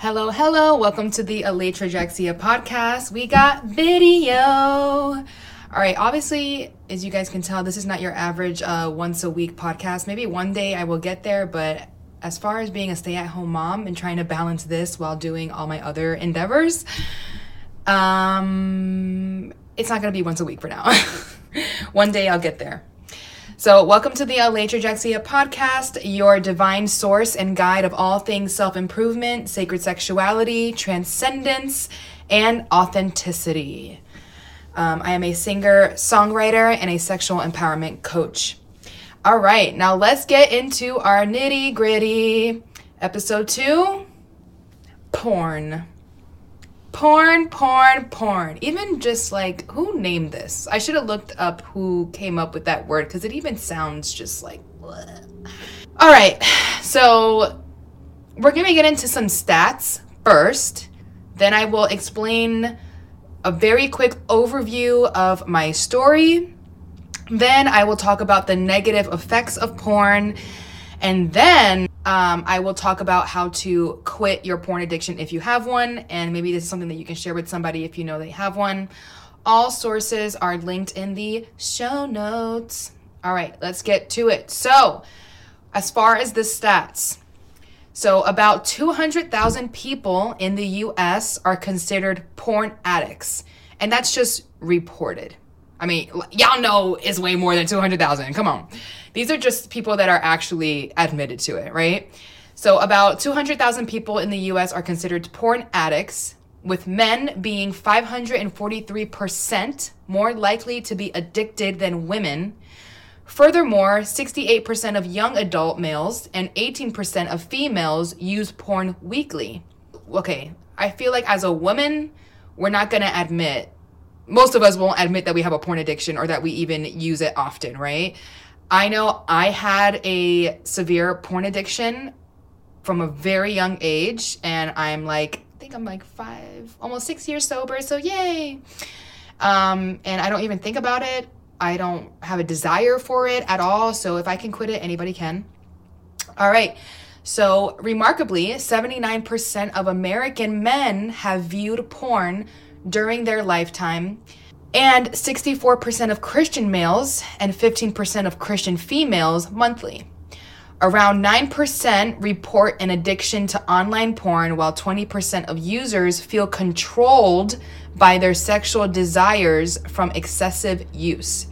Hello, hello. Welcome to the Elytra Alatrajexia podcast. We got video. All right, obviously, as you guys can tell, this is not your average uh, once a week podcast. Maybe one day I will get there, but as far as being a stay at home mom and trying to balance this while doing all my other endeavors, um, it's not going to be once a week for now. one day I'll get there. So, welcome to the Alatrajexia podcast, your divine source and guide of all things self improvement, sacred sexuality, transcendence, and authenticity. Um, I am a singer, songwriter, and a sexual empowerment coach. All right, now let's get into our nitty gritty. Episode two porn. Porn, porn, porn. Even just like, who named this? I should have looked up who came up with that word because it even sounds just like. Bleh. All right, so we're gonna get into some stats first. Then I will explain a very quick overview of my story. Then I will talk about the negative effects of porn. And then um, I will talk about how to quit your porn addiction if you have one, and maybe this is something that you can share with somebody if you know they have one. All sources are linked in the show notes. All right, let's get to it. So, as far as the stats, so about 200,000 people in the US are considered porn addicts, and that's just reported. I mean, y'all know it's way more than 200,000. Come on. These are just people that are actually admitted to it, right? So, about 200,000 people in the US are considered porn addicts, with men being 543% more likely to be addicted than women. Furthermore, 68% of young adult males and 18% of females use porn weekly. Okay, I feel like as a woman, we're not gonna admit most of us won't admit that we have a porn addiction or that we even use it often, right? I know I had a severe porn addiction from a very young age, and I'm like, I think I'm like five, almost six years sober, so yay. Um, and I don't even think about it. I don't have a desire for it at all. So if I can quit it, anybody can. All right. So, remarkably, 79% of American men have viewed porn during their lifetime, and 64% of Christian males and 15% of Christian females monthly. Around 9% report an addiction to online porn, while 20% of users feel controlled by their sexual desires from excessive use.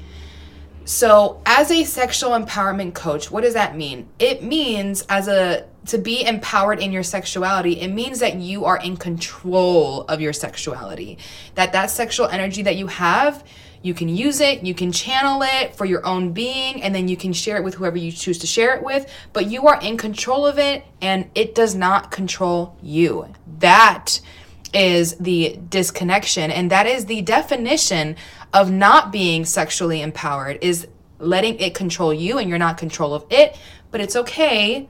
So, as a sexual empowerment coach, what does that mean? It means as a to be empowered in your sexuality, it means that you are in control of your sexuality. That that sexual energy that you have, you can use it, you can channel it for your own being, and then you can share it with whoever you choose to share it with, but you are in control of it and it does not control you. That is the disconnection and that is the definition of not being sexually empowered is letting it control you and you're not control of it but it's okay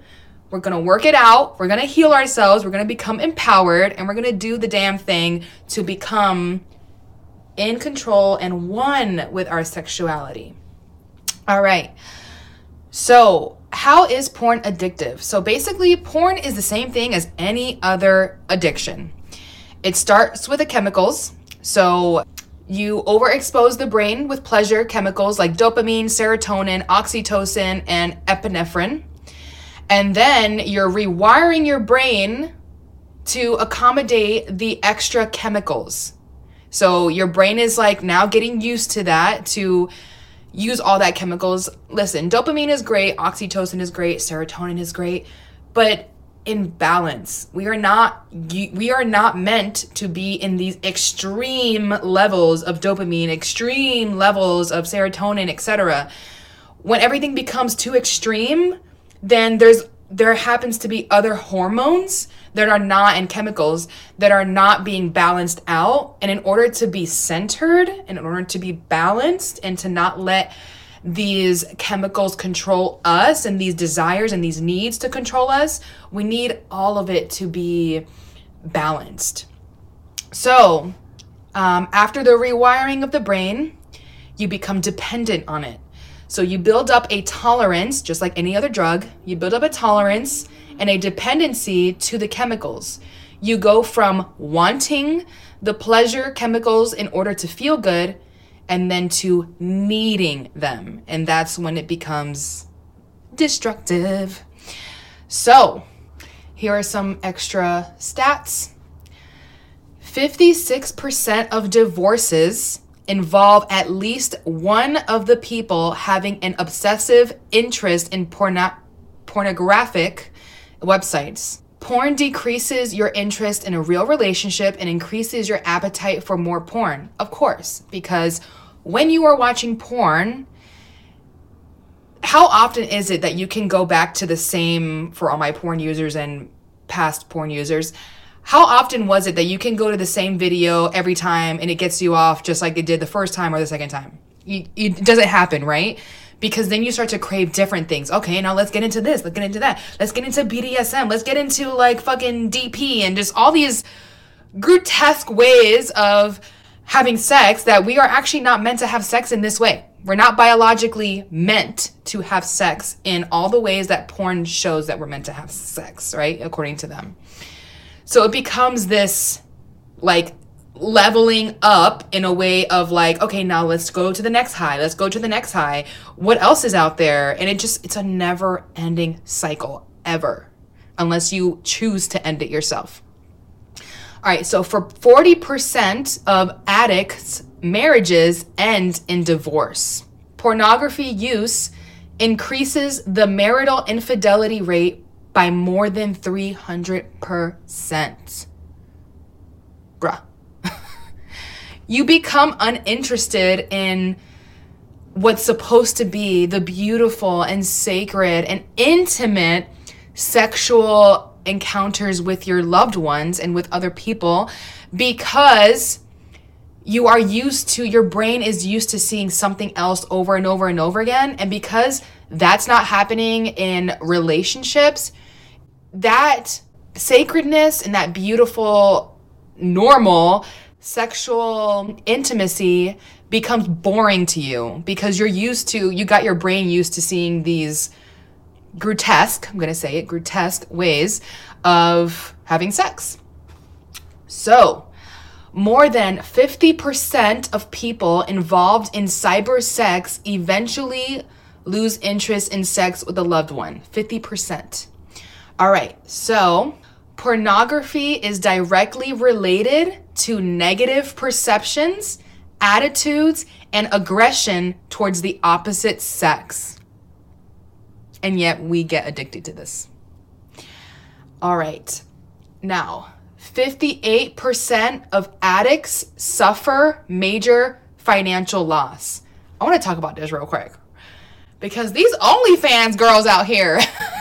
we're to work it out. We're to heal ourselves. We're to become empowered and we're to do the damn thing to become in control and one with our sexuality. All right. So how is porn addictive? So basically porn is the same thing as any other addiction. It starts with the chemicals. So you overexpose the brain with pleasure chemicals like dopamine, serotonin, oxytocin, and epinephrine. And then you're rewiring your brain to accommodate the extra chemicals. So your brain is like now getting used to that to use all that chemicals. Listen, dopamine is great, oxytocin is great, serotonin is great, but in balance. We are not we are not meant to be in these extreme levels of dopamine, extreme levels of serotonin, etc. When everything becomes too extreme, then there's there happens to be other hormones that are not and chemicals that are not being balanced out and in order to be centered in order to be balanced and to not let these chemicals control us and these desires and these needs to control us, we need all of it to be balanced. So, um, after the rewiring of the brain, you become dependent on it. So, you build up a tolerance, just like any other drug, you build up a tolerance and a dependency to the chemicals. You go from wanting the pleasure chemicals in order to feel good and then to needing them. And that's when it becomes destructive. So, here are some extra stats 56% of divorces involve at least one of the people having an obsessive interest in porno- pornographic websites. Porn decreases your interest in a real relationship and increases your appetite for more porn. Of course, because when you are watching porn, how often is it that you can go back to the same for all my porn users and past porn users? How often was it that you can go to the same video every time and it gets you off just like it did the first time or the second time? You, it doesn't happen, right? Because then you start to crave different things. Okay, now let's get into this. Let's get into that. Let's get into BDSM. Let's get into like fucking DP and just all these grotesque ways of having sex that we are actually not meant to have sex in this way. We're not biologically meant to have sex in all the ways that porn shows that we're meant to have sex, right? According to them. So it becomes this like leveling up in a way of like, okay, now let's go to the next high. Let's go to the next high. What else is out there? And it just, it's a never ending cycle ever, unless you choose to end it yourself. All right, so for 40% of addicts, marriages end in divorce. Pornography use increases the marital infidelity rate by more than 300%. Bruh. you become uninterested in what's supposed to be the beautiful and sacred and intimate sexual encounters with your loved ones and with other people because you are used to your brain is used to seeing something else over and over and over again and because that's not happening in relationships that sacredness and that beautiful, normal sexual intimacy becomes boring to you because you're used to, you got your brain used to seeing these grotesque, I'm going to say it, grotesque ways of having sex. So, more than 50% of people involved in cyber sex eventually lose interest in sex with a loved one. 50%. All right, so pornography is directly related to negative perceptions, attitudes, and aggression towards the opposite sex. And yet we get addicted to this. All right, now 58% of addicts suffer major financial loss. I want to talk about this real quick because these OnlyFans girls out here.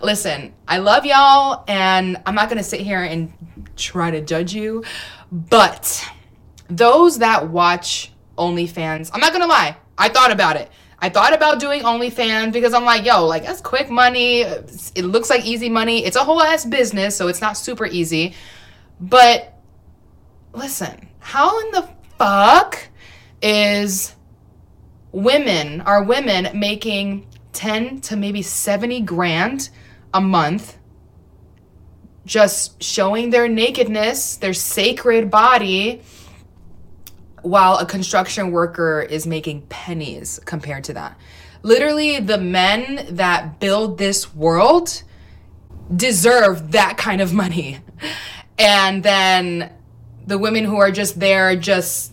Listen, I love y'all, and I'm not gonna sit here and try to judge you, but those that watch OnlyFans, I'm not gonna lie, I thought about it. I thought about doing OnlyFans because I'm like, yo, like that's quick money. It looks like easy money. It's a whole ass business, so it's not super easy. But listen, how in the fuck is women, are women making 10 to maybe 70 grand a month just showing their nakedness, their sacred body, while a construction worker is making pennies compared to that. Literally, the men that build this world deserve that kind of money. And then the women who are just there, just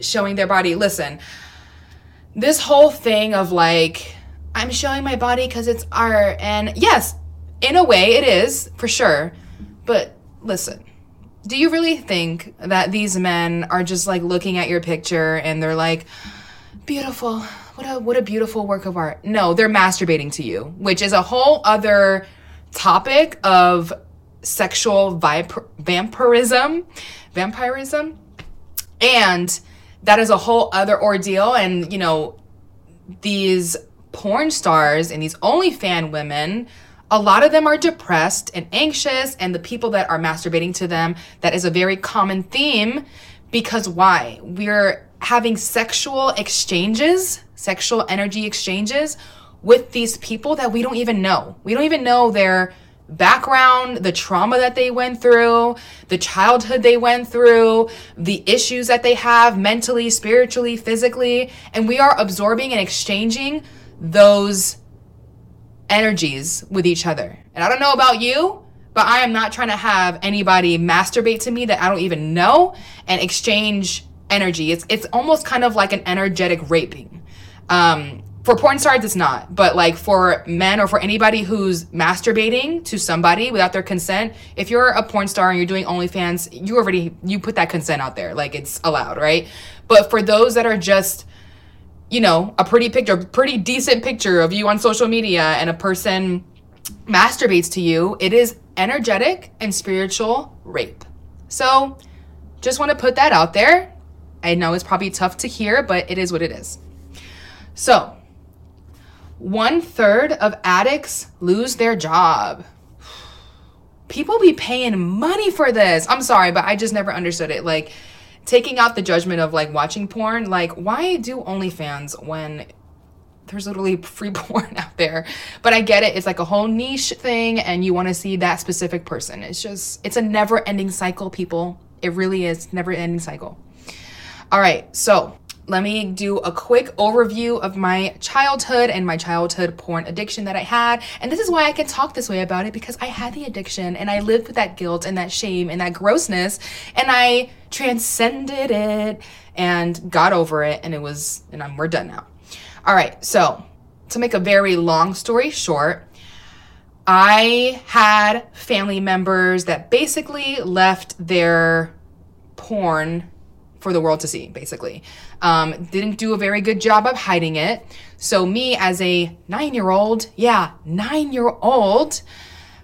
showing their body. Listen, this whole thing of like, I'm showing my body because it's art. And yes, in a way, it is for sure. But listen, do you really think that these men are just like looking at your picture and they're like, beautiful, what a what a beautiful work of art? No, they're masturbating to you, which is a whole other topic of sexual vip- vampirism, vampirism, and that is a whole other ordeal. And you know, these porn stars and these OnlyFan women a lot of them are depressed and anxious, and the people that are masturbating to them, that is a very common theme. Because why? We're having sexual exchanges, sexual energy exchanges with these people that we don't even know. We don't even know their background, the trauma that they went through, the childhood they went through, the issues that they have mentally, spiritually, physically, and we are absorbing and exchanging those energies with each other. And I don't know about you, but I am not trying to have anybody masturbate to me that I don't even know and exchange energy. It's it's almost kind of like an energetic raping. Um, for porn stars, it's not, but like for men or for anybody who's masturbating to somebody without their consent, if you're a porn star and you're doing OnlyFans, you already you put that consent out there, like it's allowed, right? But for those that are just you know, a pretty picture, a pretty decent picture of you on social media and a person masturbates to you, it is energetic and spiritual rape. So, just want to put that out there. I know it's probably tough to hear, but it is what it is. So, one third of addicts lose their job. People be paying money for this. I'm sorry, but I just never understood it. Like, taking out the judgment of like watching porn, like why do OnlyFans when there's literally free porn out there? But I get it. It's like a whole niche thing and you want to see that specific person. It's just it's a never-ending cycle, people. It really is never-ending cycle. All right. So, let me do a quick overview of my childhood and my childhood porn addiction that I had. And this is why I can talk this way about it because I had the addiction and I lived with that guilt and that shame and that grossness and I transcended it and got over it and it was and I'm we're done now. All right. So, to make a very long story short, I had family members that basically left their porn for the world to see, basically. Um, didn't do a very good job of hiding it. So, me as a nine year old, yeah, nine year old,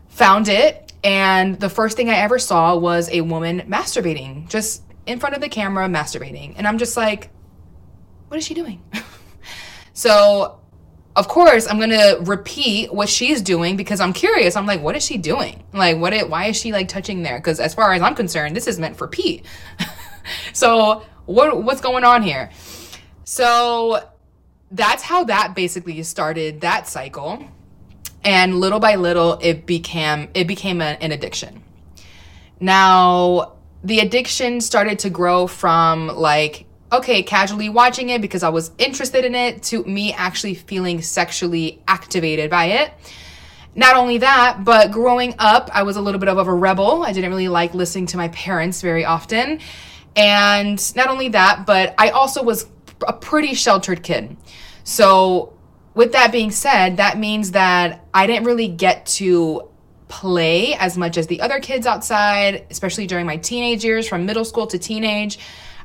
found it. And the first thing I ever saw was a woman masturbating, just in front of the camera, masturbating. And I'm just like, what is she doing? so, of course, I'm gonna repeat what she's doing because I'm curious. I'm like, what is she doing? Like, what? It, why is she like touching there? Because as far as I'm concerned, this is meant for Pete. so what what's going on here? So that's how that basically started that cycle. And little by little it became it became a, an addiction. Now, the addiction started to grow from like okay, casually watching it because I was interested in it to me actually feeling sexually activated by it. Not only that, but growing up, I was a little bit of a rebel. I didn't really like listening to my parents very often. And not only that, but I also was a pretty sheltered kid. So, with that being said, that means that I didn't really get to play as much as the other kids outside, especially during my teenage years, from middle school to teenage.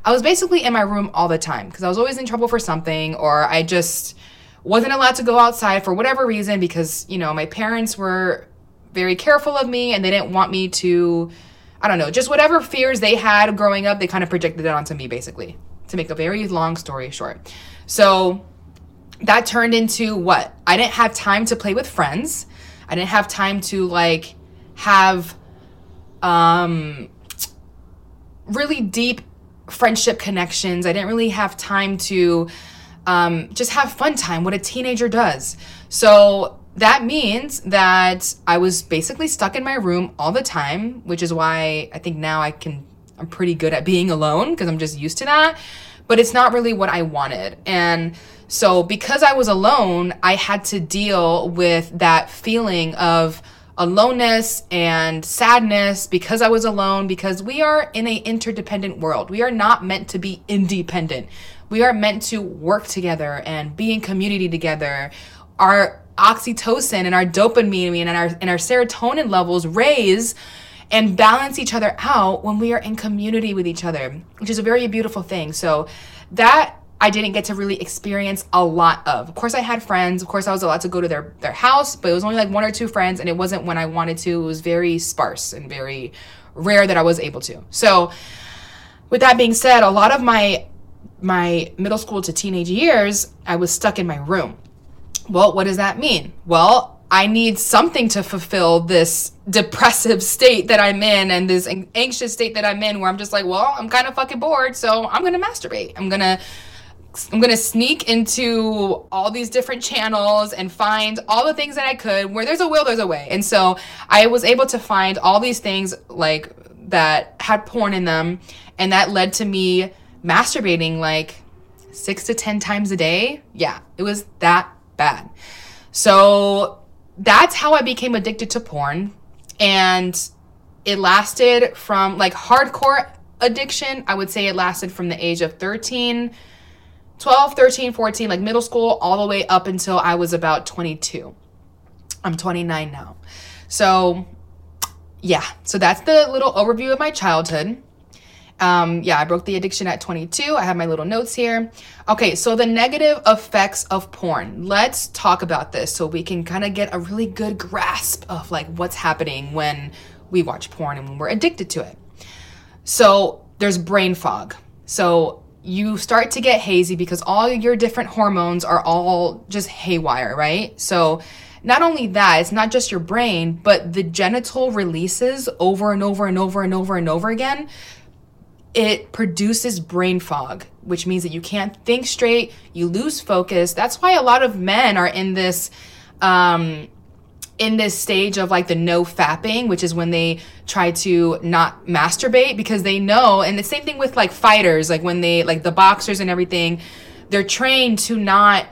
I was basically in my room all the time because I was always in trouble for something, or I just wasn't allowed to go outside for whatever reason because, you know, my parents were very careful of me and they didn't want me to I don't know, just whatever fears they had growing up, they kind of projected it onto me, basically, to make a very long story short. So that turned into what? I didn't have time to play with friends. I didn't have time to like have um really deep friendship connections. I didn't really have time to um, just have fun time, what a teenager does. So that means that I was basically stuck in my room all the time, which is why I think now I can, I'm pretty good at being alone because I'm just used to that. But it's not really what I wanted. And so because I was alone, I had to deal with that feeling of aloneness and sadness because I was alone because we are in a interdependent world. We are not meant to be independent. We are meant to work together and be in community together. Our oxytocin and our dopamine and our and our serotonin levels raise and balance each other out when we are in community with each other, which is a very beautiful thing. So that I didn't get to really experience a lot of. Of course, I had friends. Of course, I was allowed to go to their their house, but it was only like one or two friends, and it wasn't when I wanted to. It was very sparse and very rare that I was able to. So, with that being said, a lot of my my middle school to teenage years, I was stuck in my room. Well, what does that mean? Well, I need something to fulfill this depressive state that I'm in and this anxious state that I'm in where I'm just like, well, I'm kind of fucking bored, so I'm going to masturbate. I'm going to I'm gonna sneak into all these different channels and find all the things that I could. Where there's a will, there's a way. And so I was able to find all these things like that had porn in them, and that led to me masturbating like six to ten times a day. Yeah, it was that bad. So that's how I became addicted to porn. And it lasted from like hardcore addiction, I would say it lasted from the age of 13, 12, 13, 14, like middle school, all the way up until I was about 22. I'm 29 now. So, yeah, so that's the little overview of my childhood. Um, yeah, I broke the addiction at 22. I have my little notes here. Okay, so the negative effects of porn. Let's talk about this so we can kind of get a really good grasp of like what's happening when we watch porn and when we're addicted to it. So there's brain fog. So you start to get hazy because all your different hormones are all just haywire, right? So not only that, it's not just your brain, but the genital releases over and over and over and over and over again it produces brain fog, which means that you can't think straight, you lose focus. That's why a lot of men are in this um in this stage of like the no fapping, which is when they try to not masturbate because they know, and the same thing with like fighters, like when they like the boxers and everything, they're trained to not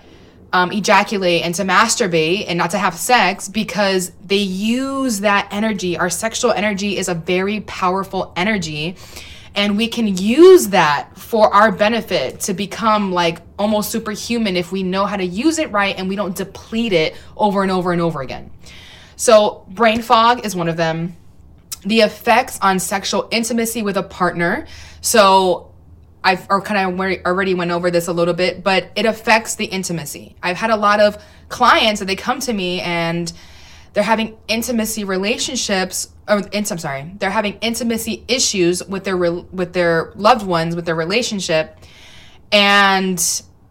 um, ejaculate and to masturbate and not to have sex because they use that energy. Our sexual energy is a very powerful energy and we can use that for our benefit to become like almost superhuman if we know how to use it right and we don't deplete it over and over and over again. So, brain fog is one of them. The effects on sexual intimacy with a partner. So, I've or kind of already went over this a little bit, but it affects the intimacy. I've had a lot of clients that they come to me and they're having intimacy relationships Oh, or I'm sorry, they're having intimacy issues with their with their loved ones, with their relationship. And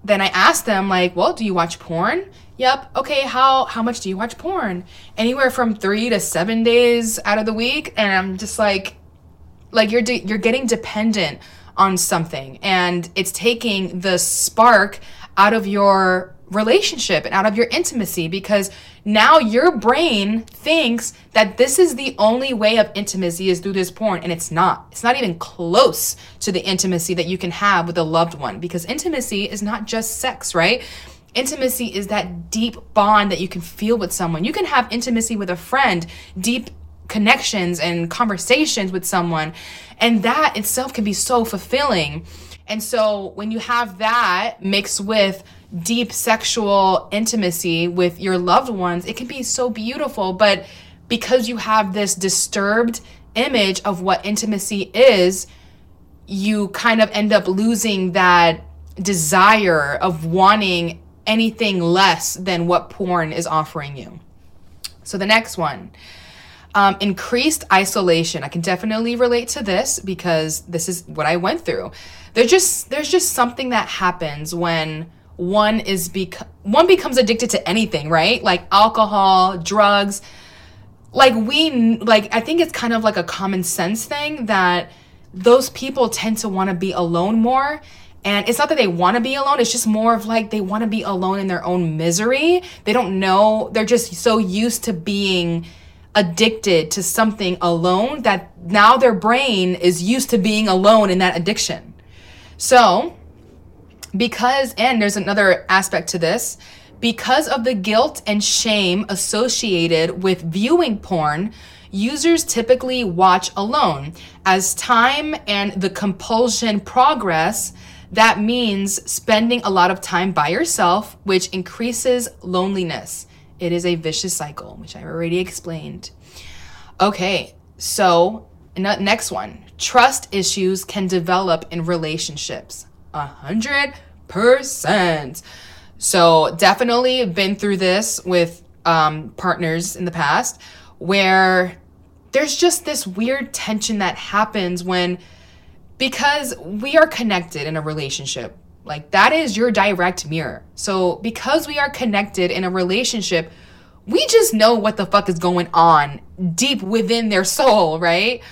then I ask them like, "Well, do you watch porn?" Yep. Okay, how how much do you watch porn? Anywhere from 3 to 7 days out of the week, and I'm just like like you're de- you're getting dependent on something and it's taking the spark out of your relationship and out of your intimacy because now your brain thinks that this is the only way of intimacy is through this porn and it's not. It's not even close to the intimacy that you can have with a loved one because intimacy is not just sex right? Intimacy is that deep bond that you can feel with someone. You can have intimacy with a friend deep connections and conversations with someone and that itself can be so fulfilling. And so when you have that mixed with deep sexual intimacy with your loved ones, it can be so beautiful. But because you have this disturbed image of what intimacy is, you kind of end up losing that desire of wanting anything less than what porn is offering you. So the next one. Um, increased isolation. I can definitely relate to this because this is what I went through. There's just there's just something that happens when one is bec- one becomes addicted to anything, right? Like alcohol, drugs. Like we like I think it's kind of like a common sense thing that those people tend to want to be alone more and it's not that they want to be alone, it's just more of like they want to be alone in their own misery. They don't know, they're just so used to being addicted to something alone that now their brain is used to being alone in that addiction. So, because, and there's another aspect to this, because of the guilt and shame associated with viewing porn, users typically watch alone. As time and the compulsion progress, that means spending a lot of time by yourself, which increases loneliness. It is a vicious cycle, which I already explained. Okay, so next one trust issues can develop in relationships. A hundred percent. So definitely been through this with um, partners in the past where there's just this weird tension that happens when because we are connected in a relationship like that is your direct mirror so because we are connected in a relationship we just know what the fuck is going on deep within their soul right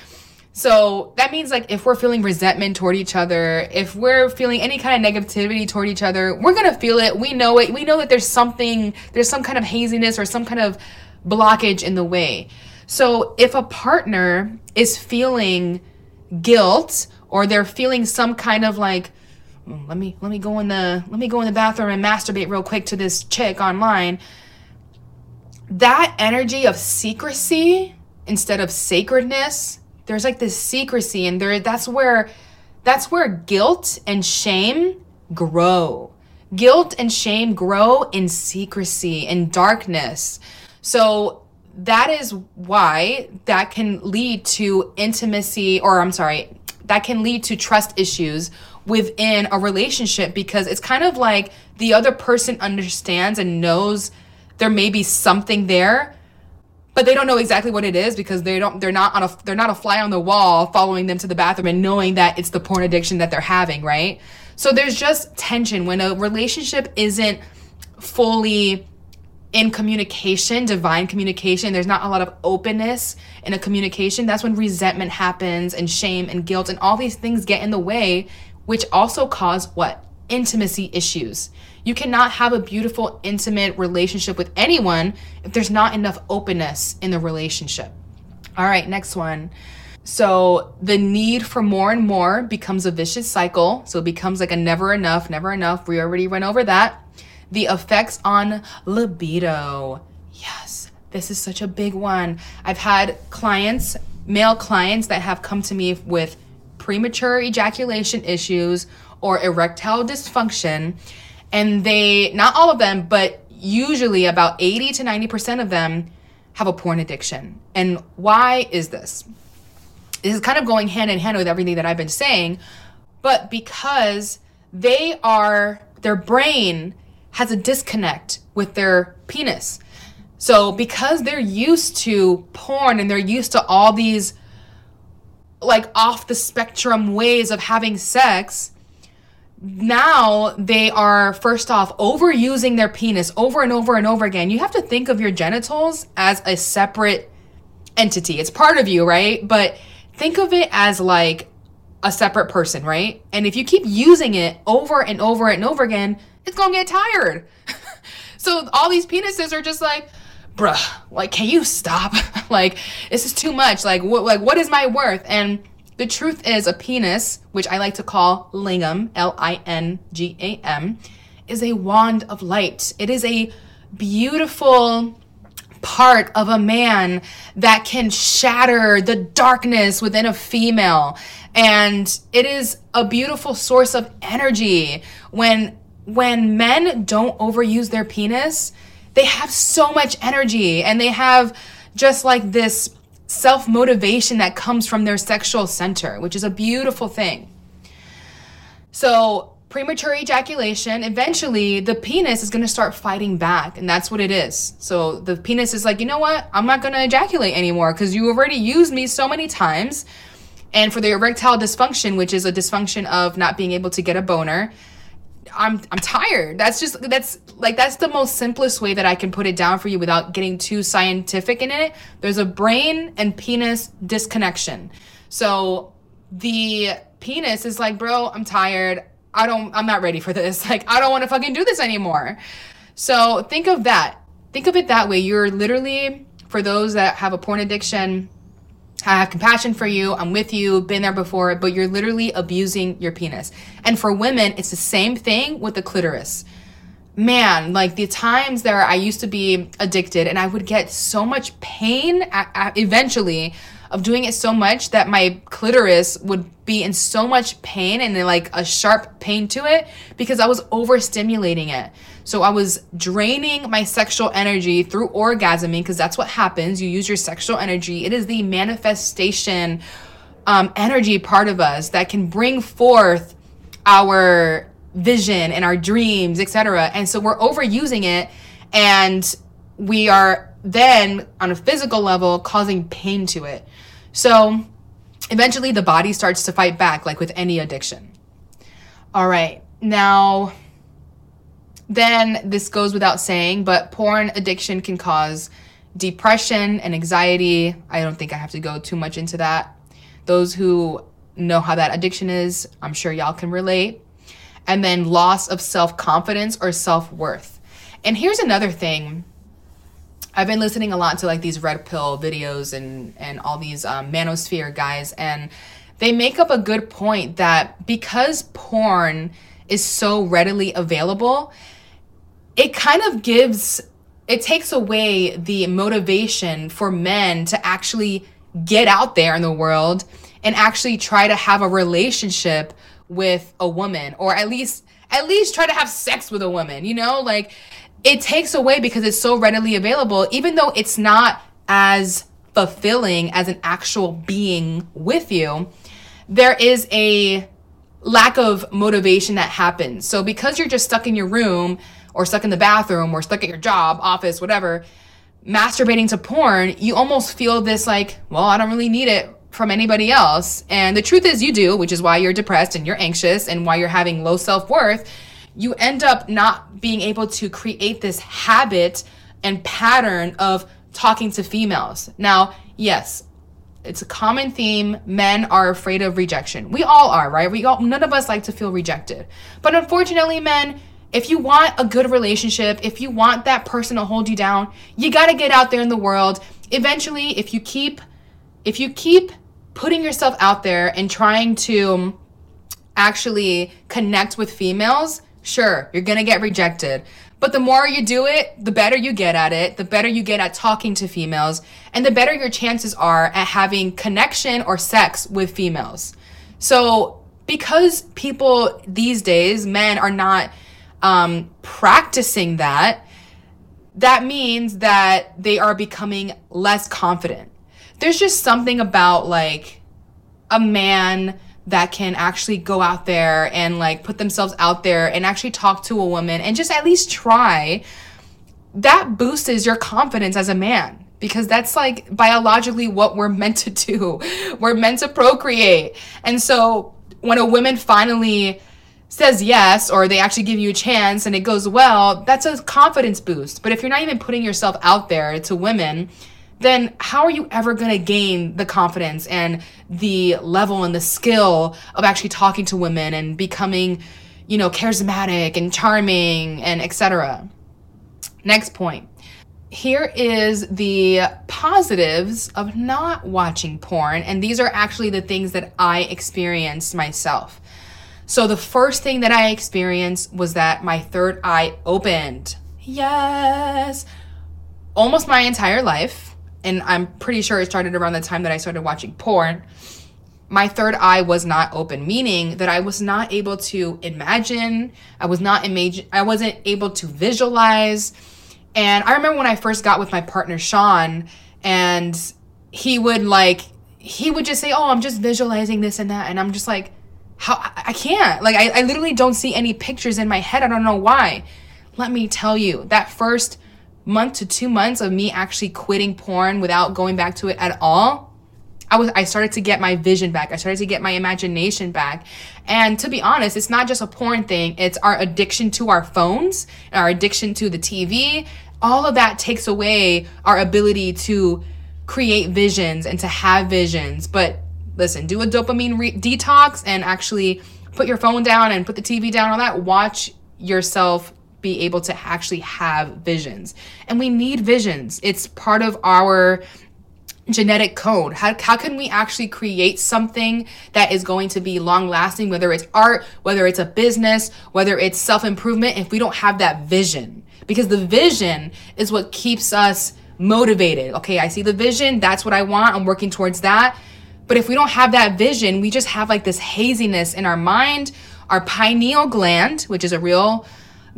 So that means like if we're feeling resentment toward each other, if we're feeling any kind of negativity toward each other, we're gonna feel it. We know it. We know that there's something, there's some kind of haziness or some kind of blockage in the way. So if a partner is feeling guilt or they're feeling some kind of like, "Oh, let me let me go in the let me go in the bathroom and masturbate real quick to this chick online. That energy of secrecy instead of sacredness there's like this secrecy and there that's where that's where guilt and shame grow. Guilt and shame grow in secrecy in darkness. So that is why that can lead to intimacy or i'm sorry that can lead to trust issues within a relationship because it's kind of like the other person understands and knows there may be something there but they don't know exactly what it is because they don't they're not on a they're not a fly on the wall following them to the bathroom and knowing that it's the porn addiction that they're having right? So there's just tension. When a relationship isn't fully in communication divine communication there's not a lot of openness in a communication that's when resentment happens and shame and guilt and all these things get in the way which also cause what? Intimacy issues you cannot have a beautiful, intimate relationship with anyone if there's not enough openness in the relationship. All right, next one. So the need for more and more becomes a vicious cycle. So it becomes like a never enough, never enough. We already went over that. The effects on libido. Yes, this is such a big one. I've had clients, male clients, that have come to me with premature ejaculation issues or erectile dysfunction and they not all of them but usually about 80 to 90% of them have a porn addiction. And why is this? This is kind of going hand in hand with everything that i've been saying but because they are their brain has a disconnect with their penis. So because they're used to porn and they're used to all these like off the spectrum ways of having sex now they are first off overusing their penis over and over and over again. You have to think of your genitals as a separate entity. It's part of you, right? But think of it as like a separate person, right? And if you keep using it over and over and over again, it's gonna get tired. so all these penises are just like, bruh, like, can you stop? like, this is too much. Like, what, like, what is my worth? And the truth is, a penis, which I like to call lingam, L I N G A M, is a wand of light. It is a beautiful part of a man that can shatter the darkness within a female. And it is a beautiful source of energy. When when men don't overuse their penis, they have so much energy and they have just like this self motivation that comes from their sexual center, which is a beautiful thing. So, premature ejaculation, eventually the penis is going to start fighting back, and that's what it is. So, the penis is like, you know what? I'm not going to ejaculate anymore because you already used me so many times. And for the erectile dysfunction, which is a dysfunction of not being able to get a boner, I'm I'm tired. That's just that's like that's the most simplest way that I can put it down for you without getting too scientific in it. There's a brain and penis disconnection. So the penis is like, "Bro, I'm tired. I don't I'm not ready for this. Like I don't want to fucking do this anymore." So think of that. Think of it that way. You're literally for those that have a porn addiction, I have compassion for you. I'm with you, been there before, but you're literally abusing your penis. And for women, it's the same thing with the clitoris. Man, like the times there I used to be addicted and I would get so much pain at, at eventually of doing it so much that my clitoris would be in so much pain and like a sharp pain to it because I was overstimulating it. So I was draining my sexual energy through orgasming because that's what happens. You use your sexual energy. It is the manifestation um, energy part of us that can bring forth our vision and our dreams, etc. And so we're overusing it and we are then on a physical level causing pain to it. So eventually the body starts to fight back like with any addiction. All right. Now then this goes without saying, but porn addiction can cause depression and anxiety. I don't think I have to go too much into that. Those who know how that addiction is, I'm sure y'all can relate. And then loss of self confidence or self worth. And here's another thing. I've been listening a lot to like these red pill videos and and all these um, manosphere guys, and they make up a good point that because porn is so readily available, it kind of gives it takes away the motivation for men to actually get out there in the world and actually try to have a relationship with a woman or at least at least try to have sex with a woman you know? Like it takes away because it's so readily available even though it's not as fulfilling as an actual being with you there is a lack of motivation that happens. So because you're just stuck in your room or stuck in the bathroom or stuck at your job office whatever masturbating to porn you almost feel this like well i don't really need it from anybody else. And the truth is, you do, which is why you're depressed and you're anxious and why you're having low self worth. You end up not being able to create this habit and pattern of talking to females. Now, yes, it's a common theme. Men are afraid of rejection. We all are, right? We all, none of us like to feel rejected. But unfortunately, men, if you want a good relationship, if you want that person to hold you down, you got to get out there in the world. Eventually, if you keep if you keep putting yourself out there and trying to actually connect with females, sure, you're gonna get rejected. But the more you do it, the better you get at it, the better you get at talking to females, and the better your chances are at having connection or sex with females. So, because people these days, men, are not um, practicing that, that means that they are becoming less confident there's just something about like a man that can actually go out there and like put themselves out there and actually talk to a woman and just at least try that boosts your confidence as a man because that's like biologically what we're meant to do. We're meant to procreate. And so when a woman finally says yes or they actually give you a chance and it goes well, that's a confidence boost. But if you're not even putting yourself out there to women, then how are you ever going to gain the confidence and the level and the skill of actually talking to women and becoming, you know, charismatic and charming and etc. Next point. Here is the positives of not watching porn, and these are actually the things that I experienced myself. So, the first thing that I experienced was that my third eye opened. Yes. Almost my entire life, and I'm pretty sure it started around the time that I started watching porn, my third eye was not open, meaning that I was not able to imagine, I was not imagine I wasn't able to visualize. And I remember when I first got with my partner Sean and he would like he would just say, "Oh, I'm just visualizing this and that." And I'm just like, "How I can't. Like I I literally don't see any pictures in my head. I don't know why." Let me tell you, that first month to two months of me actually quitting porn without going back to it at all, I was I started to get my vision back. I started to get my imagination back. And to be honest, it's not just a porn thing. It's our addiction to our phones, our addiction to the TV. All of that takes away our ability to create visions and to have visions. But listen, do a dopamine re- detox and actually put your phone down and put the TV down all that. Watch yourself be able to actually have visions. And we need visions. It's part of our genetic code. How, how can we actually create something that is going to be long lasting, whether it's art, whether it's a business, whether it's self improvement, if we don't have that vision? Because the vision is what keeps us motivated. Okay, I see the vision. That's what I want. I'm working towards that. But if we don't have that vision, we just have like this haziness in our mind. Our pineal gland, which is a real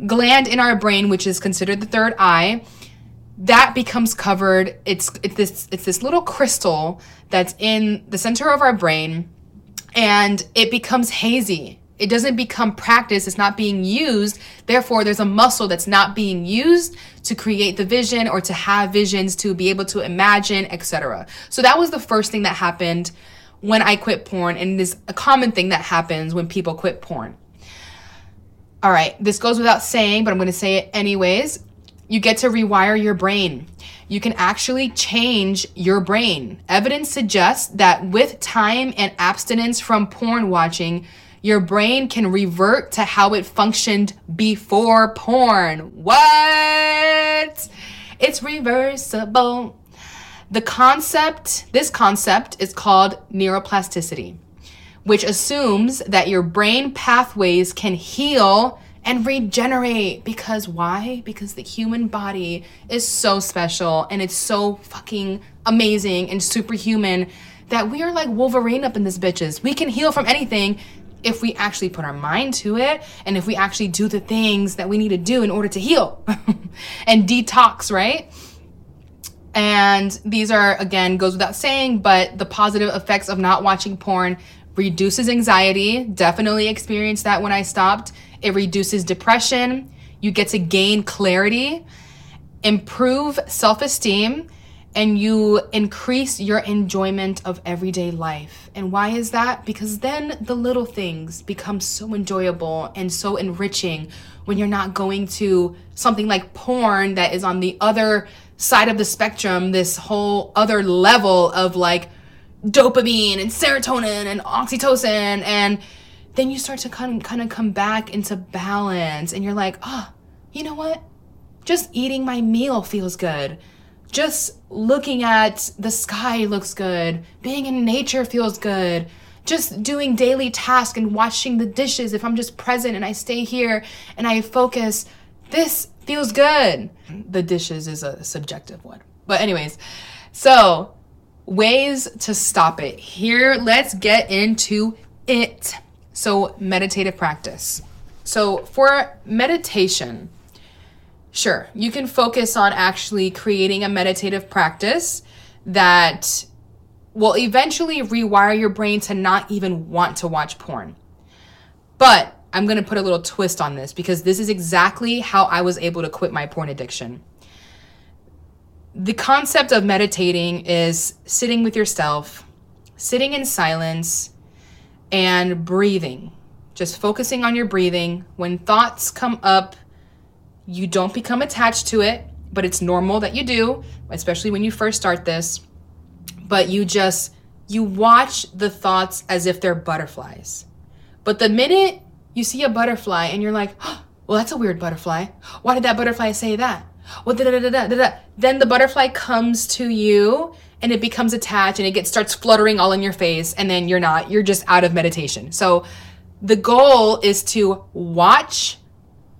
gland in our brain, which is considered the third eye, that becomes covered. It's it's this it's this little crystal that's in the center of our brain, and it becomes hazy. It doesn't become practice. It's not being used. Therefore, there's a muscle that's not being used to create the vision or to have visions, to be able to imagine, etc. So that was the first thing that happened when I quit porn, and it is a common thing that happens when people quit porn. All right, this goes without saying, but I'm going to say it anyways. You get to rewire your brain. You can actually change your brain. Evidence suggests that with time and abstinence from porn watching, your brain can revert to how it functioned before porn. What? It's reversible. The concept, this concept is called neuroplasticity, which assumes that your brain pathways can heal and regenerate. Because why? Because the human body is so special and it's so fucking amazing and superhuman that we are like Wolverine up in this bitches. We can heal from anything if we actually put our mind to it and if we actually do the things that we need to do in order to heal and detox, right? And these are, again, goes without saying, but the positive effects of not watching porn reduces anxiety. Definitely experienced that when I stopped. It reduces depression. You get to gain clarity, improve self esteem, and you increase your enjoyment of everyday life. And why is that? Because then the little things become so enjoyable and so enriching when you're not going to something like porn that is on the other side of the spectrum, this whole other level of like dopamine and serotonin and oxytocin and then you start to kind of, come back into balance and you're like, "Oh, you know what? Just eating my meal feels good." Just looking at the sky looks good. Being in nature feels good. Just doing daily tasks and washing the dishes if I'm just present and I stay here and I focus, this feels good. The dishes is a subjective one. But, anyways, so ways to stop it. Here, let's get into it. So, meditative practice. So, for meditation, sure, you can focus on actually creating a meditative practice that will eventually rewire your brain to not even want to watch porn. But I'm going to put a little twist on this because this is exactly how I was able to quit my porn addiction. The concept of meditating is sitting with yourself, sitting in silence, and breathing. Just focusing on your breathing. When thoughts come up, you don't become attached to it, but it's normal that you do, especially when you first start this. But you just you watch the thoughts as if they're butterflies. But the minute you see a butterfly and you're like, oh, well, that's a weird butterfly. Why did that butterfly say that? Well, da, da, da, then the butterfly comes to you and it becomes attached and it gets starts fluttering all in your face and then you're not you're just out of meditation so the goal is to watch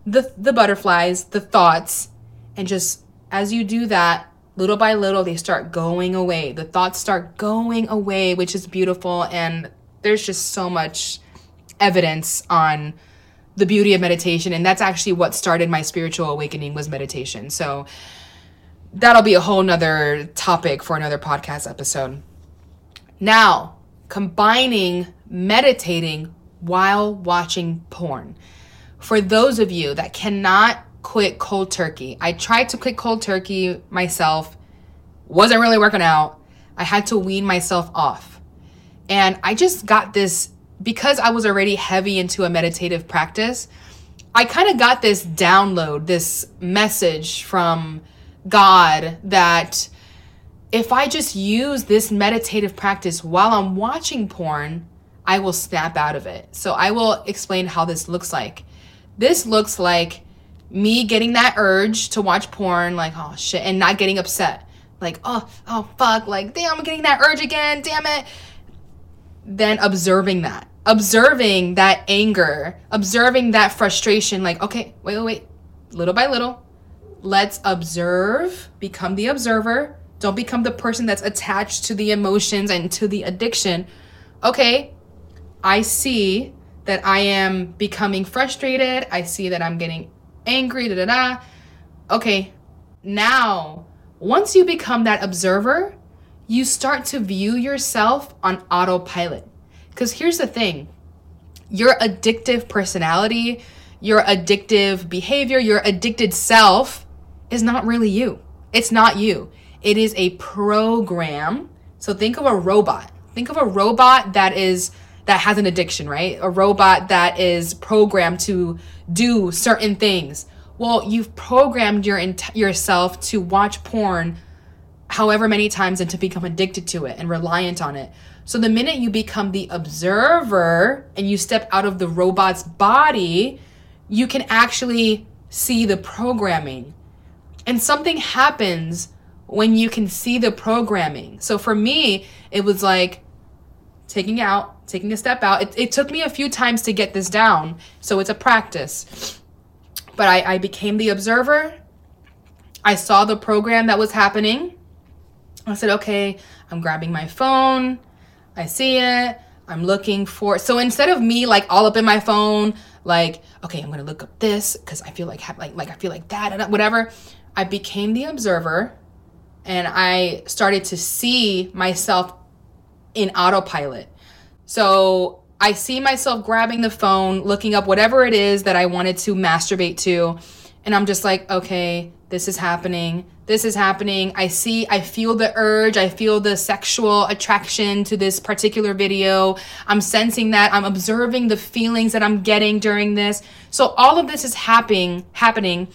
the the butterflies the thoughts and just as you do that little by little they start going away. The thoughts start going away which is beautiful and there's just so much evidence on the beauty of meditation and that's actually what started my spiritual awakening was meditation. So that'll be a whole nother topic for another podcast episode. Now combining meditating while watching porn for those of you that cannot quit cold turkey i tried to quit cold turkey myself wasn't really working out i had to wean myself off and i just got this because I was already heavy into a meditative practice, I kind of got this download, this message from God that if I just use this meditative practice while I'm watching porn, I will snap out of it. So I will explain how this looks like. This looks like me getting that urge to watch porn, like, oh shit, and not getting upset. Like, oh, oh fuck, like, damn, I'm getting that urge again, damn it. Then observing that observing that anger, observing that frustration, like, okay, wait, wait, wait, little by little, let's observe, become the observer. Don't become the person that's attached to the emotions and to the addiction. Okay, I see that I am becoming frustrated. I see that I'm getting angry, da da da. Okay, now, once you become that observer, you start to view yourself on autopilot. Because here's the thing your addictive personality, your addictive behavior, your addicted self is not really you. It's not you. It is a program. So think of a robot. Think of a robot that is that has an addiction, right? A robot that is programmed to do certain things. Well, you've programmed your ent- yourself to watch porn however many times and to become addicted to it and reliant on it. So the minute you become the observer and you step out of the robot's body, you can actually see the programming. And something happens when you can see the programming. So for me, it was like taking out, taking a step out. It, it took me a few times to get this down. So it's a practice. But I, I became the observer. I saw the program that was happening. I said, okay, I'm grabbing my phone. I see it. I'm looking for. So instead of me like all up in my phone, like okay, I'm gonna look up this because I feel like like like I feel like that and whatever. I became the observer, and I started to see myself in autopilot. So I see myself grabbing the phone, looking up whatever it is that I wanted to masturbate to, and I'm just like, okay, this is happening this is happening. I see, I feel the urge, I feel the sexual attraction to this particular video. I'm sensing that, I'm observing the feelings that I'm getting during this. So all of this is happening happening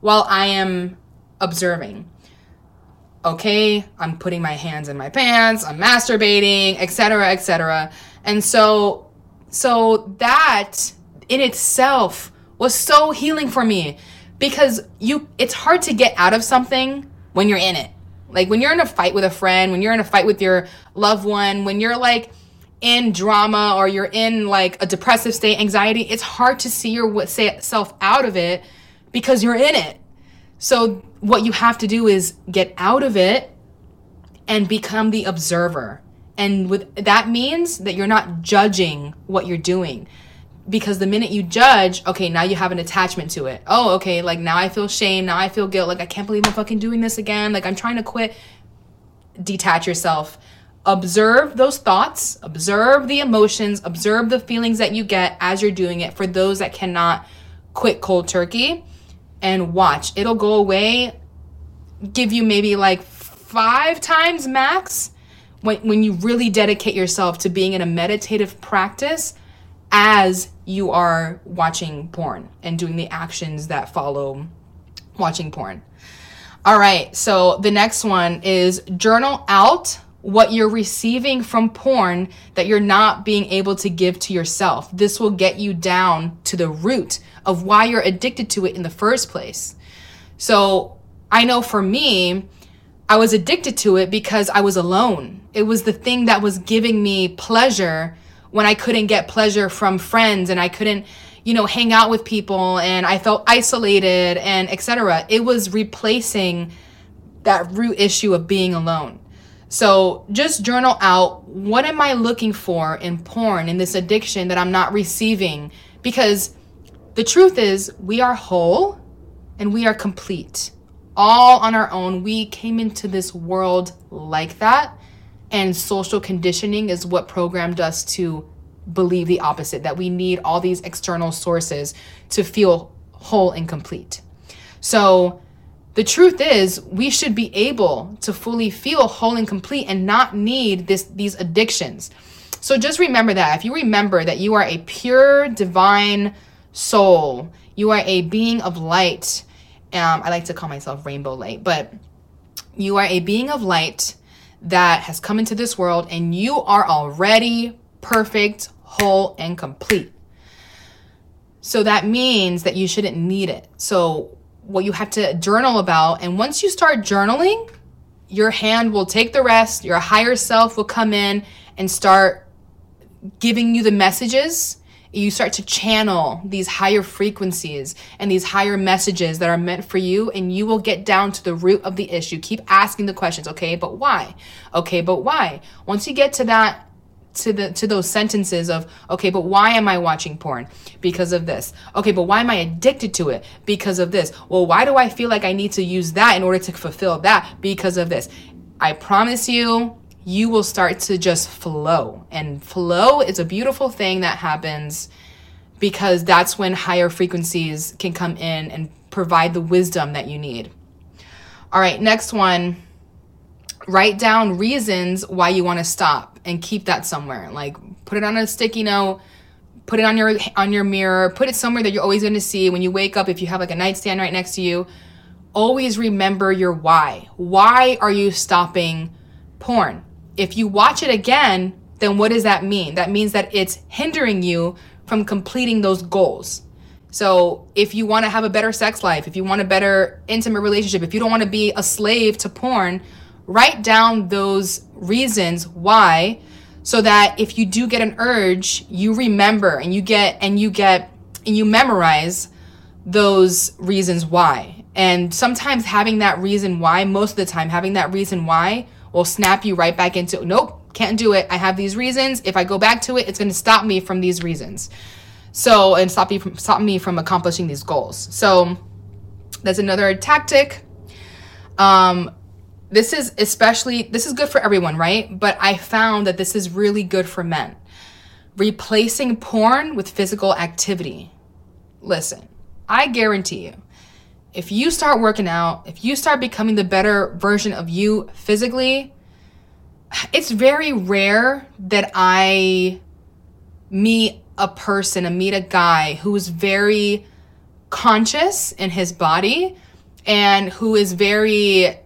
while I am observing. Okay, I'm putting my hands in my pants, I'm masturbating, etc., etc. And so so that in itself was so healing for me because you it's hard to get out of something when you're in it. Like when you're in a fight with a friend, when you're in a fight with your loved one, when you're like in drama or you're in like a depressive state, anxiety, it's hard to see yourself out of it because you're in it. So what you have to do is get out of it and become the observer. And with that means that you're not judging what you're doing because the minute you judge, okay, now you have an attachment to it. Oh, okay, like now I feel shame, now I feel guilt, like I can't believe I'm fucking doing this again, like I'm trying to quit. Detach yourself. Observe those thoughts, observe the emotions, observe the feelings that you get as you're doing it for those that cannot quit cold turkey and watch. It'll go away, give you maybe like five times max when, when you really dedicate yourself to being in a meditative practice as you are watching porn and doing the actions that follow watching porn. All right, so the next one is journal out what you're receiving from porn that you're not being able to give to yourself. This will get you down to the root of why you're addicted to it in the first place. So I know for me, I was addicted to it because I was alone. It was the thing that was giving me pleasure when I couldn't get pleasure from friends and I couldn't, you know, hang out with people and I felt isolated and etc. It was replacing that root issue of being alone. So just journal out what am I looking for in porn, in this addiction that I'm not receiving? Because the truth is, we are whole and we are complete. All on our own. We came into this world like that. And social conditioning is what programmed us to believe the opposite that we need all these external sources to feel whole and complete. So, the truth is, we should be able to fully feel whole and complete and not need this these addictions. So just remember that. If you remember that you are a pure divine soul, you are a being of light. Um, I like to call myself rainbow light, but you are a being of light that has come into this world and you are already perfect, whole, and complete. So that means that you shouldn't need it. So, what you have to journal about, and once you start journaling, your hand will take the rest, your higher self will come in and start giving you the messages you start to channel these higher frequencies and these higher messages that are meant for you and you will get down to the root of the issue. Keep asking the questions okay but why? Okay but why? Once you get to that to the to those sentences of okay but why am i watching porn? Because of this. Okay but why am i addicted to it? Because of this. Well why do i feel like i need to use that in order to fulfill that? Because of this. I promise you you will start to just flow. And flow is a beautiful thing that happens because that's when higher frequencies can come in and provide the wisdom that you need. All right, next one. Write down reasons why you want to stop and keep that somewhere. Like put it on a sticky note, put it on your on your mirror, put it somewhere that you're always going to see when you wake up if you have like a nightstand right next to you. Always remember your why. Why are you stopping porn? If you watch it again, then what does that mean? That means that it's hindering you from completing those goals. So, if you want to have a better sex life, if you want a better intimate relationship, if you don't want to be a slave to porn, write down those reasons why so that if you do get an urge, you remember and you get and you get and you memorize those reasons why. And sometimes having that reason why, most of the time having that reason why will snap you right back into nope, can't do it. I have these reasons. If I go back to it, it's going to stop me from these reasons. So, and stop me from stop me from accomplishing these goals. So, that's another tactic. Um this is especially this is good for everyone right but i found that this is really good for men replacing porn with physical activity listen i guarantee you if you start working out if you start becoming the better version of you physically it's very rare that i meet a person and meet a guy who is very conscious in his body and who is very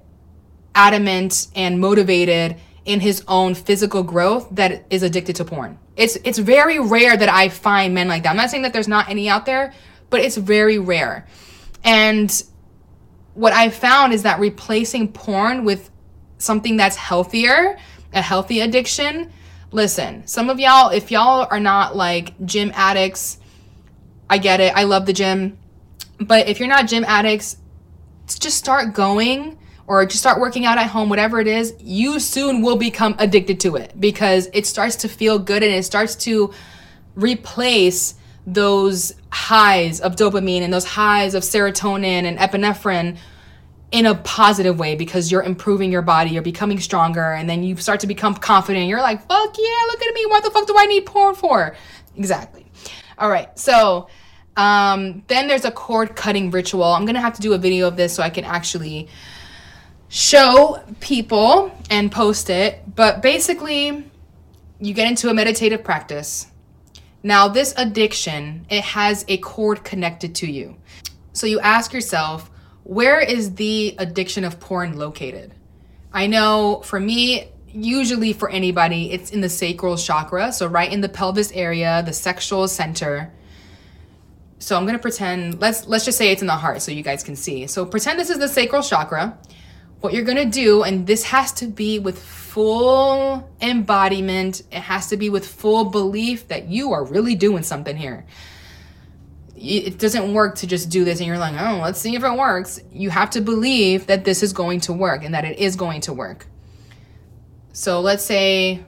adamant and motivated in his own physical growth that is addicted to porn. It's it's very rare that I find men like that. I'm not saying that there's not any out there, but it's very rare. And what I found is that replacing porn with something that's healthier, a healthy addiction. Listen, some of y'all, if y'all are not like gym addicts, I get it. I love the gym. But if you're not gym addicts, just start going or just start working out at home, whatever it is, you soon will become addicted to it because it starts to feel good and it starts to replace those highs of dopamine and those highs of serotonin and epinephrine in a positive way because you're improving your body, you're becoming stronger, and then you start to become confident. You're like, fuck yeah, look at me. What the fuck do I need porn for? Exactly. All right. So um, then there's a cord cutting ritual. I'm going to have to do a video of this so I can actually show people and post it. But basically, you get into a meditative practice. Now, this addiction, it has a cord connected to you. So you ask yourself, where is the addiction of porn located? I know for me, usually for anybody, it's in the sacral chakra, so right in the pelvis area, the sexual center. So I'm going to pretend let's let's just say it's in the heart so you guys can see. So pretend this is the sacral chakra what you're going to do, and this has to be with full embodiment, it has to be with full belief that you are really doing something here. It doesn't work to just do this and you're like, oh, let's see if it works. You have to believe that this is going to work and that it is going to work. So let's say,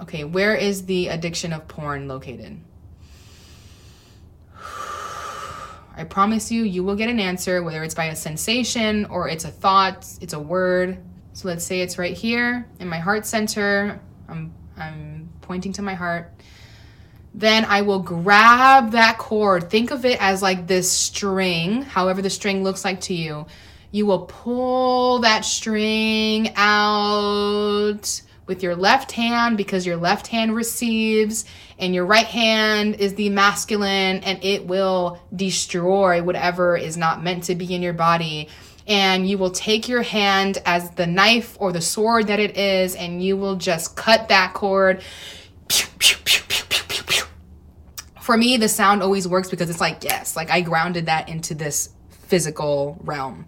okay, where is the addiction of porn located? I promise you, you will get an answer, whether it's by a sensation or it's a thought, it's a word. So let's say it's right here in my heart center. I'm, I'm pointing to my heart. Then I will grab that cord. Think of it as like this string, however the string looks like to you. You will pull that string out with your left hand because your left hand receives and your right hand is the masculine and it will destroy whatever is not meant to be in your body. And you will take your hand as the knife or the sword that it is and you will just cut that cord. Pew, pew, pew, for me the sound always works because it's like yes like i grounded that into this physical realm.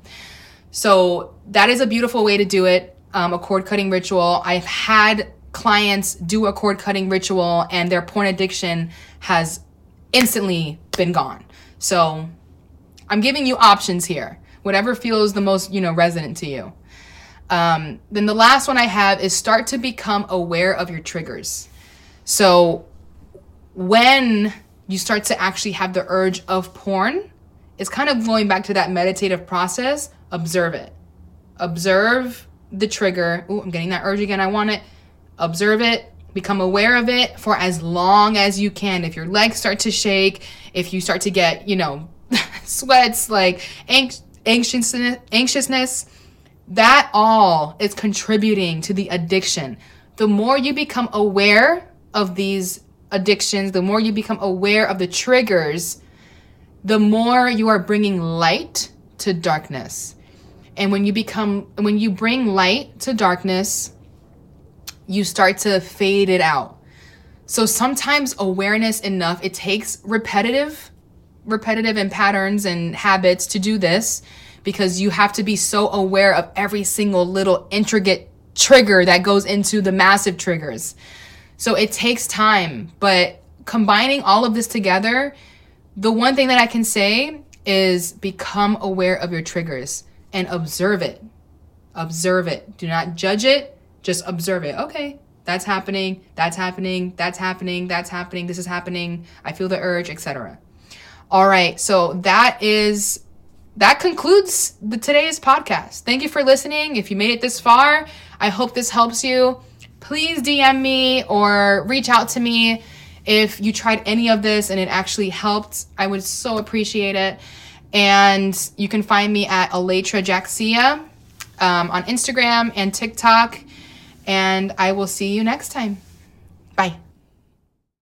So that is a beautiful way to do it um, a cord cutting ritual. I've had clients do a cord cutting ritual and their porn addiction has instantly been gone. So I'm giving you options here, whatever feels the most, you know, resonant to you. Um, then the last one I have is start to become aware of your triggers. So when you start to actually have the urge of porn, it's kind of going back to that meditative process. Observe it. Observe the trigger. Ooh, I'm getting that urge again. I want it. Observe it. Become aware of it for as long as you can. If your legs start to shake, if you start to get, you know, sweats, like anxiousness, anxiousness, that all is contributing to the addiction. The more you become aware of these addictions, the more you become aware of the triggers, the more you are bringing light to darkness. And when you become when you bring light to darkness, you start to fade it out. So sometimes awareness enough, it takes repetitive repetitive and patterns and habits to do this because you have to be so aware of every single little intricate trigger that goes into the massive triggers. So it takes time, but combining all of this together, the one thing that I can say is become aware of your triggers and observe it. Observe it. Do not judge it, just observe it. Okay, that's happening, that's happening, that's happening, that's happening, this is happening. I feel the urge, etc. All right, so that is that concludes the today's podcast. Thank you for listening. If you made it this far, I hope this helps you. Please DM me or reach out to me if you tried any of this and it actually helped. I would so appreciate it. And you can find me at Aletra Jaxia um, on Instagram and TikTok. And I will see you next time. Bye.